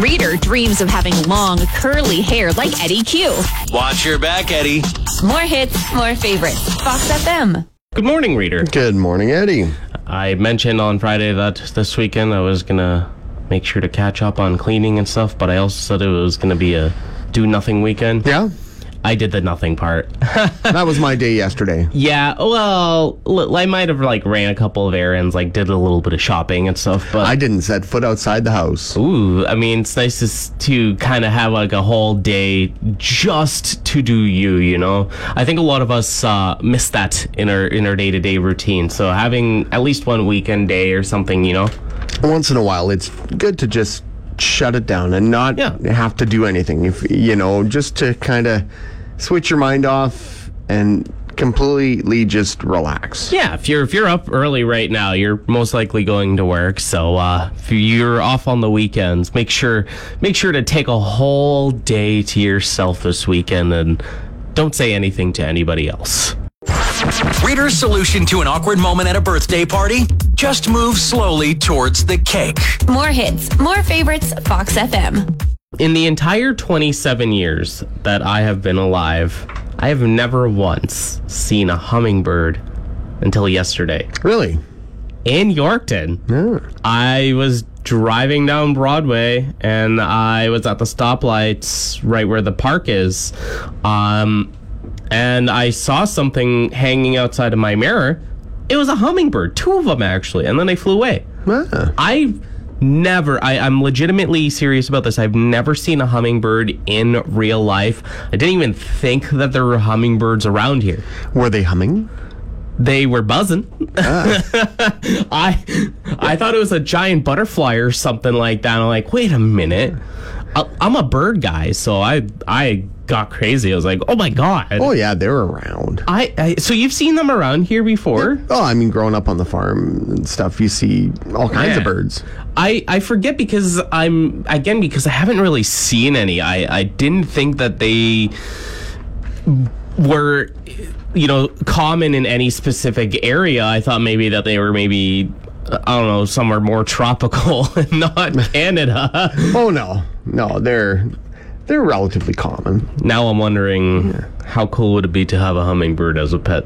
Reader dreams of having long, curly hair like Eddie Q. Watch your back, Eddie. More hits, more favorites. Fox FM. Good morning, reader. Good morning, Eddie. I mentioned on Friday that this weekend I was gonna make sure to catch up on cleaning and stuff, but I also said it was gonna be a do nothing weekend. Yeah, I did the nothing part. that was my day yesterday. yeah, well, l- I might have like ran a couple of errands, like did a little bit of shopping and stuff, but I didn't set foot outside the house. Ooh, I mean, it's nice to, to kind of have like a whole day just to do you, you know? I think a lot of us uh, miss that in our in our day to day routine. So having at least one weekend day or something, you know? Once in a while, it's good to just shut it down and not Yeah. have to do anything. If you know, just to kind of switch your mind off and completely just relax. Yeah, if you're if you're up early right now, you're most likely going to work. So uh, if you're off on the weekends, make sure make sure to take a whole day to yourself this weekend and don't say anything to anybody else. Reader's solution to an awkward moment at a birthday party? Just move slowly towards the cake. More hits, more favorites. Fox FM. In the entire 27 years that I have been alive, I have never once seen a hummingbird until yesterday. Really? In Yorkton, Yeah. I was driving down Broadway and I was at the stoplights right where the park is. Um, and I saw something hanging outside of my mirror. It was a hummingbird, two of them actually, and then they flew away. Ah. I've never, I, I'm legitimately serious about this. I've never seen a hummingbird in real life. I didn't even think that there were hummingbirds around here. Were they humming? They were buzzing. I I thought it was a giant butterfly or something like that. I'm like, wait a minute. I'm a bird guy, so I I got crazy. I was like, oh my god. Oh yeah, they're around. I, I so you've seen them around here before? Oh, I mean, growing up on the farm and stuff, you see all kinds Yeah. of birds. I, I forget because I'm again because I haven't really seen any. I, I didn't think that they were you know common in any specific area. I thought maybe that they were maybe I don't know somewhere more tropical and not Canada. Oh no, no, they're they're relatively common. now I'm wondering how cool would it be to have a hummingbird as a pet?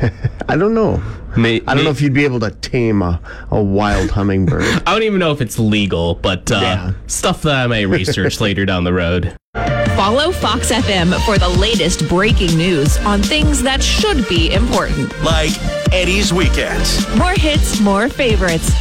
I don't know. May, I don't know if you'd be able to tame a, a wild hummingbird. I don't even know if it's legal, but uh, Yeah. stuff that I may research later down the road. Follow Fox FM for the latest breaking news on things that should be important. Like Eddie's weekends. More hits, more favorites.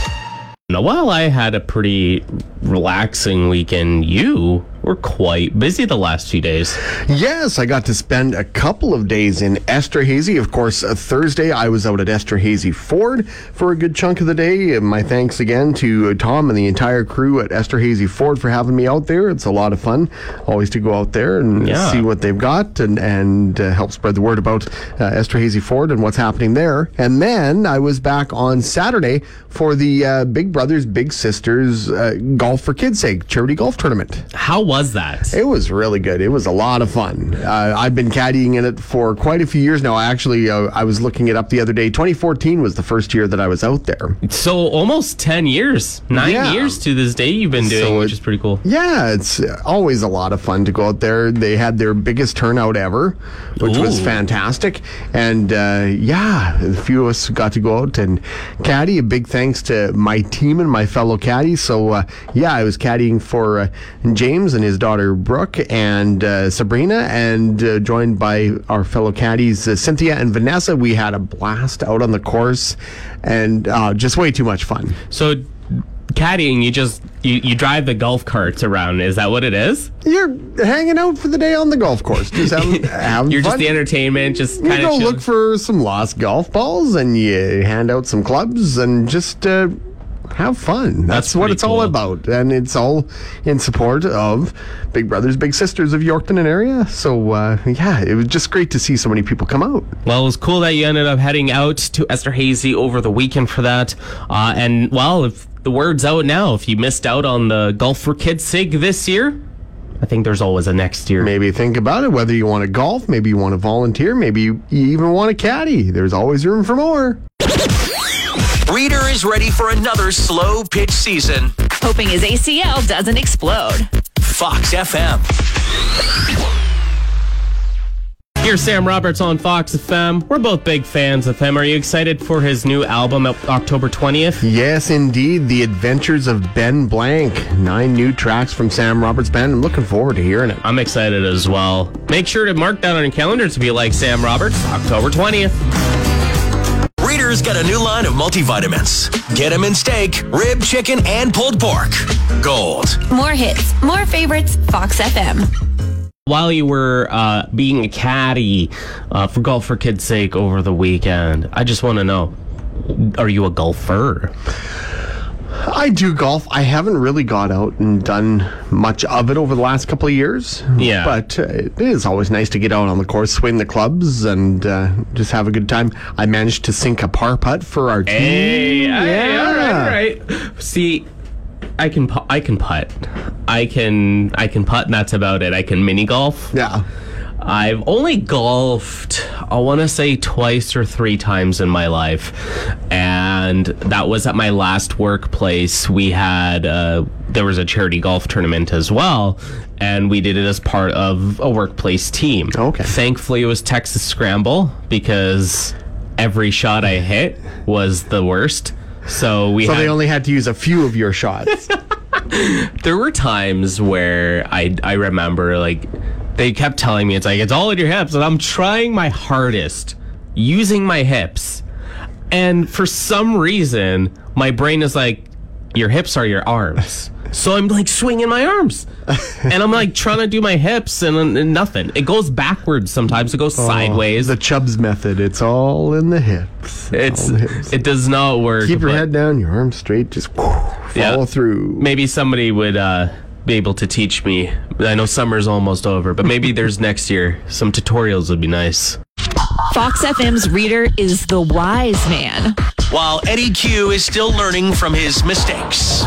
Now, while I had a pretty relaxing weekend, you were quite busy the last few days. Yes, I got to spend a couple of days in Esterhazy. Of course, uh, Thursday I was out at Esterhazy Ford for a good chunk of the day. My thanks again to uh, Tom and the entire crew at Esterhazy Ford for having me out there. It's a lot of fun always to go out there and Yeah. see what they've got and, and uh, help spread the word about uh, Esterhazy Ford and what's happening there. And then I was back on Saturday for the uh, Big Brothers Big Sisters uh, Golf for Kids' Sake charity golf tournament. How was that? It was really good. It was a lot of fun. Uh, I've been caddying in it for quite a few years now. I actually, uh, I was looking it up the other day. 2014 was the first year that I was out there. So, almost 10 years, nine Yeah. years to this day you've been doing, So which is pretty cool. Yeah, it's always a lot of fun to go out there. They had their biggest turnout ever, which was fantastic. And uh, yeah, a few of us got to go out and caddy. A big thanks to my team and my fellow caddies. So uh, yeah, I was caddying for uh, James and his daughter Brooke and uh, Sabrina, and uh, joined by our fellow caddies uh, Cynthia and Vanessa. We had a blast out on the course, and uh, just way too much fun. So, caddying, you just you, you drive the golf carts around. Is that what it is? You're hanging out for the day on the golf course, just having, having You're just the entertainment, just You go of look for some lost golf balls and you hand out some clubs and just uh, have fun. That's, That's what it's all about, and it's all in support of Big Brothers Big Sisters of Yorkton and area. So uh, yeah, it was just great to see so many people come out. Well, it was cool that you ended up heading out to Esterhazy over the weekend for that. Uh, and, well, if the word's out now, if you missed out on the Golf for Kids' Sake this year, I think there's always a next year. Maybe think about it. Whether you want to golf, maybe you want to volunteer, maybe you you even want a caddy. There's always room for more. Reader is ready for another slow pitch season. Hoping his ACL doesn't explode. Fox FM. Here's Sam Roberts on Fox FM. We're both big fans of him. Are you excited for his new album October 20th? Yes, indeed. The Adventures of Ben Blank. Nine new tracks from Sam Roberts Band. I'm looking forward to hearing it. I'm excited as well. Make sure to mark that on your calendar to be like Sam Roberts, October 20th. Reader's got a new line of multivitamins. Get them in steak, rib, chicken, and pulled pork. Gold. More hits, more favorites, Fox FM. While you were uh, being a caddy uh, for Golf for Kids' Sake over the weekend, I just want to know are you a golfer? I do golf. I haven't really got out and done much of it over the last couple of years. Yeah. But uh, it is always nice to get out on the course, swing the clubs, and uh, just have a good time. I managed to sink a par putt for our team. Hey, hey, Yeah. all right, all right. See, I can I can putt. I can I can putt, and that's about it. I can mini golf. Yeah. I've only golfed, I want to say twice or three times in my life. And that was at my last workplace. We had, uh, there was a charity golf tournament as well. And we did it as part of a workplace team. Okay. Thankfully, it was Texas Scramble because every shot I hit was the worst. So we So had they only had to use a few of your shots. there were times where I I remember like they kept telling me it's like it's all in your hips and I'm trying my hardest using my hips and for some reason my brain is like your hips are your arms so I'm like swinging my arms and I'm like trying to do my hips and, and nothing it goes backwards sometimes it goes sideways the Chubbs method. It's all in the hips. it's the hips. it does not work Keep your head down, your arms straight, just follow Yeah. through. maybe somebody would uh, able to teach me. I know summer's almost over, but maybe there's next year. Some tutorials would be nice. Fox FM's reader is the wise man. While Eddie Q is still learning from his mistakes.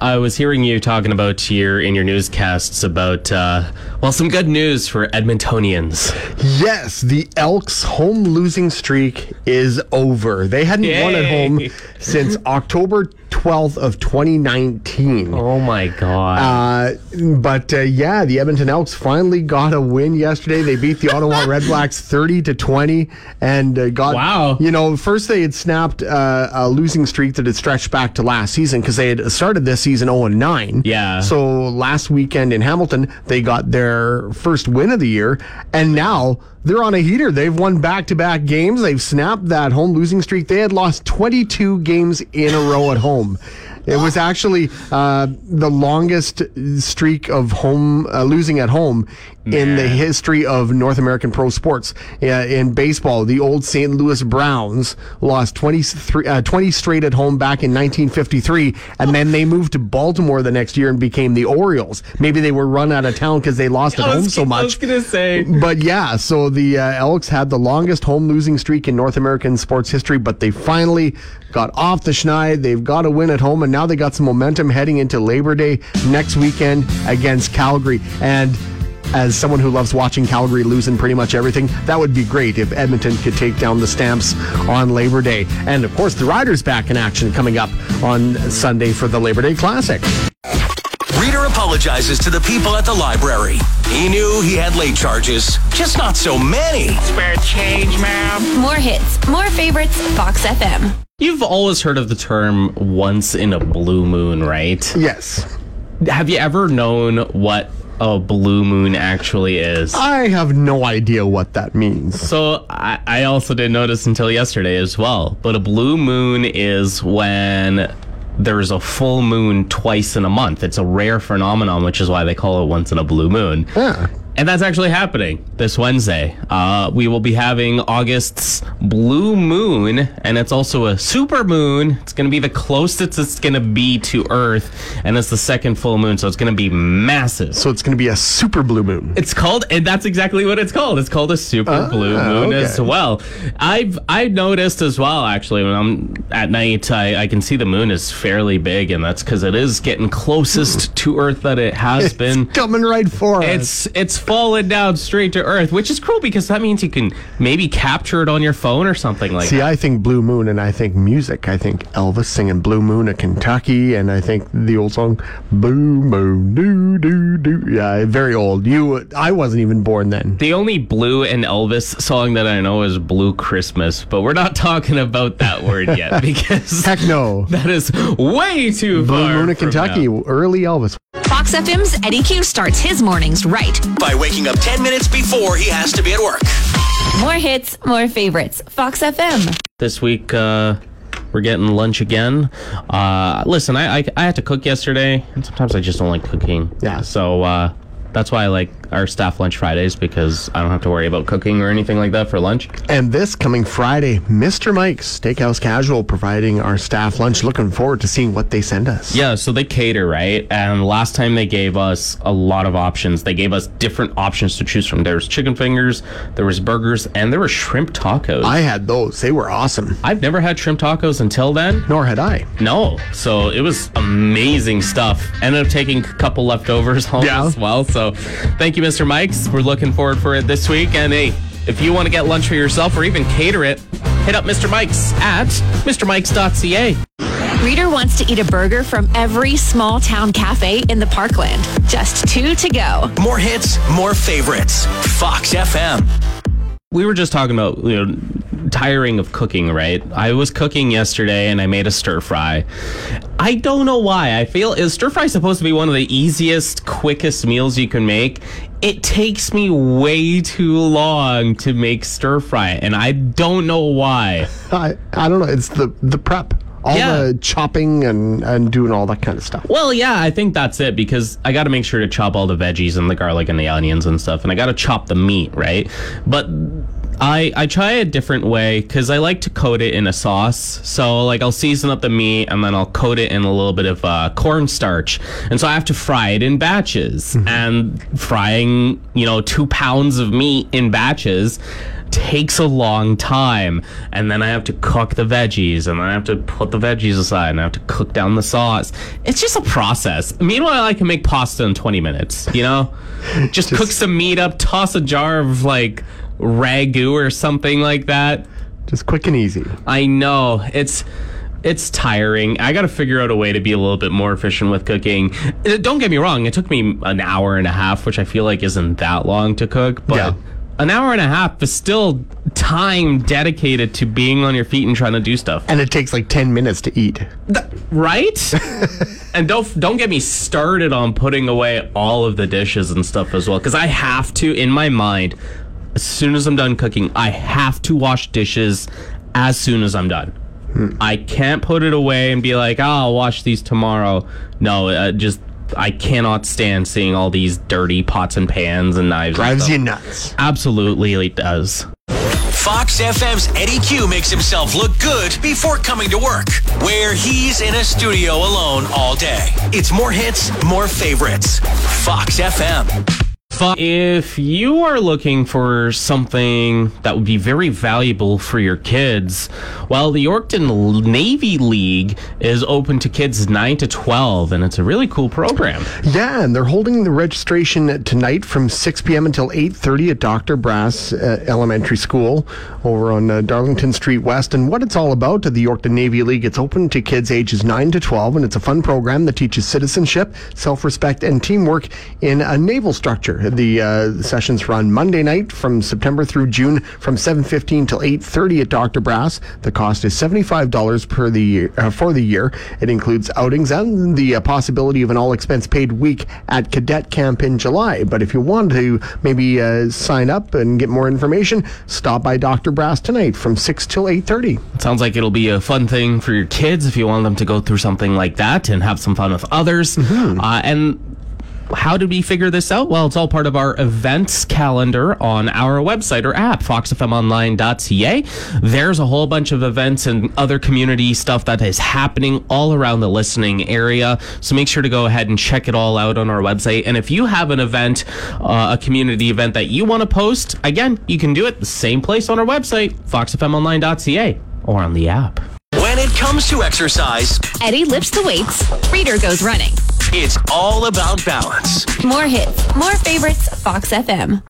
I was hearing you talking about here in your newscasts about, uh, well, some good news for Edmontonians. Yes, the Elks' home losing streak is over. They hadn't won at home since October 12th of 2019. Oh my god. Uh, but uh, yeah, the Edmonton Elks finally got a win yesterday. They beat the Ottawa Redblacks 30 to 20 and uh, got Wow. You know, first they had snapped uh, a losing streak that had stretched back to last season because they had started this season 0 and 9. Yeah. So last weekend in Hamilton, they got their first win of the year and now they're on a heater. They've won back-to-back games. They've snapped that home losing streak. They had lost 22 games in a row at home. It was actually uh, the longest streak of home uh, losing at home in the history of North American pro sports. Uh, in baseball, the old St. Louis Browns lost 23, uh, 20 straight at home back in 1953, and then they moved to Baltimore the next year and became the Orioles. Maybe they were run out of town because they lost at home so I was gonna say. But yeah, so the uh, Elks had the longest home losing streak in North American sports history, but they finally got off the schneid. They've got a win at home, and now they got some momentum heading into Labor Day next weekend against Calgary. And as someone who loves watching Calgary lose in pretty much everything, that would be great if Edmonton could take down the Stamps on Labor Day. And of course, the Riders back in action coming up on Sunday for the Labor Day Classic. Reader apologizes to the people at the library. He knew he had late charges, just not so many. Spare change, ma'am. More hits, more favorites, Fox FM. You've always heard of the term once in a blue moon, right? Yes. Have you ever known what a blue moon actually is? I have no idea what that means. So I, I also didn't notice until yesterday as well. But a blue moon is when there's a full moon twice in a month. It's a rare phenomenon, which is why they call it once in a blue moon. Yeah. And that's actually happening this Wednesday. Uh, we will be having August's blue moon, and it's also a super moon. It's going to be the closest it's going to be to Earth, and it's the second full moon, so it's going to be massive. So it's going to be a super blue moon. It's called, and that's exactly what it's called. It's called a super blue moon okay. as well. I've I've noticed as well. Actually, when I'm at night, I, I can see the moon is fairly big, and that's because it is getting closest to Earth that it has been. It's coming right for us. It's it's falling down straight to Earth, which is cool because that means you can maybe capture it on your phone or something like See, that. See, I think Blue Moon and I think music. I think Elvis singing Blue Moon of Kentucky, and I think the old song Blue Moon, doo doo doo. Yeah, very old. You, I wasn't even born then. The only Blue and Elvis song that I know is Blue Christmas, but we're not talking about that word yet because Heck no. that is way too Blue far. Moon of Kentucky, now. early Elvis. Fox FM's Eddie Q starts his mornings right. By waking up 10 minutes before he has to be at work. More hits, more favorites. Fox FM. This week, uh, we're getting lunch again. Uh, listen, I, I I had to cook yesterday, and sometimes I just don't like cooking. Yeah. So uh, that's why I like our staff lunch Fridays because I don't have to worry about cooking or anything like that for lunch. And this coming Friday, Mr. Mike's Steakhouse Casual providing our staff lunch. Looking forward to seeing what they send us. Yeah, so they cater, right? And last time they gave us a lot of options. They gave us different options to choose from. There was chicken fingers, there was burgers, and there were shrimp tacos. I had those. They were awesome. I've never had shrimp tacos until then. Nor had I. No, so it was amazing stuff. Ended up taking a couple leftovers home Yeah. as well. So thank you, Mr. Mike's. We're looking forward for it this week. And hey, if you want to get lunch for yourself or even cater it, hit up Mr. Mike's at mrmikes.ca. Reader wants to eat a burger from every small town cafe in the parkland. Just two to go. More hits, more favorites. Fox FM. we were just talking about you know tiring of cooking right i was cooking yesterday and i made a stir fry i don't know why i feel is stir fry supposed to be one of the easiest quickest meals you can make it takes me way too long to make stir fry and i don't know why I, I don't know. It's the the prep. All Yeah. the chopping and, and doing all that kind of stuff. Well, yeah, I think that's it because I got to make sure to chop all the veggies and the garlic and the onions and stuff, and I got to chop the meat, right? But I I try a different way because I like to coat it in a sauce. So like I'll season up the meat and then I'll coat it in a little bit of uh, cornstarch, and so I have to fry it in batches. And frying, you know, two pounds of meat in batches takes a long time and then I have to cook the veggies and then I have to put the veggies aside and I have to cook down the sauce. It's just a process. Meanwhile, I can make pasta in 20 minutes, you know? Just, cook some meat up, toss a jar of like ragu or something like that. Just quick and easy. I know. It's it's tiring. I got to figure out a way to be a little bit more efficient with cooking. Uh, Don't get me wrong, it took me an hour and a half, which I feel like isn't that long to cook, but Yeah. an hour and a half is still time dedicated to being on your feet and trying to do stuff. And it takes like 10 minutes to eat. Right? and don't don't get me started on putting away all of the dishes and stuff as well cuz I have to in my mind as soon as I'm done cooking, I have to wash dishes as soon as I'm done. I can't put it away and be like, oh, I'll wash these tomorrow. No, uh, just I cannot stand seeing all these dirty pots and pans and knives. Drives stuff. you nuts. Absolutely, it does. Fox FM's Eddie Q makes himself look good before coming to work, where he's in a studio alone all day. It's more hits, more favorites. Fox FM. If you are looking for something that would be very valuable for your kids, well, the Yorkton Navy League is open to kids 9 to 12, and it's a really cool program. Yeah, and they're holding the registration tonight from 6 p.m. until 8:30 at Dr. Brass uh, Elementary School over on uh, Darlington Street West. And what it's all about, the Yorkton Navy League, it's open to kids ages 9 to 12, and it's a fun program that teaches citizenship, self-respect, and teamwork in a naval structure. The uh, sessions run Monday night from September through June from 7:15 till 8:30 at Dr. Brass. The cost is $75 per the year, uh, for the year. It includes outings and the uh, possibility of an all expense paid week at cadet camp in July. But if you want to maybe uh, sign up and get more information, stop by Dr. Brass tonight from 6 till 8:30. It sounds like it'll be a fun thing for your kids if you want them to go through something like that and have some fun with others. Uh, and how did we figure this out? Well, it's all part of our events calendar on our website or app, foxfmonline.ca. There's a whole bunch of events and other community stuff that is happening all around the listening area. So make sure to go ahead and check it all out on our website. And if you have an event, uh, a community event that you want to post, again, you can do it the same place on our website, foxfmonline.ca or on the app. When it comes to exercise, Eddie lifts the weights. Reader goes running. It's all about balance. More hits, more favorites, Fox FM.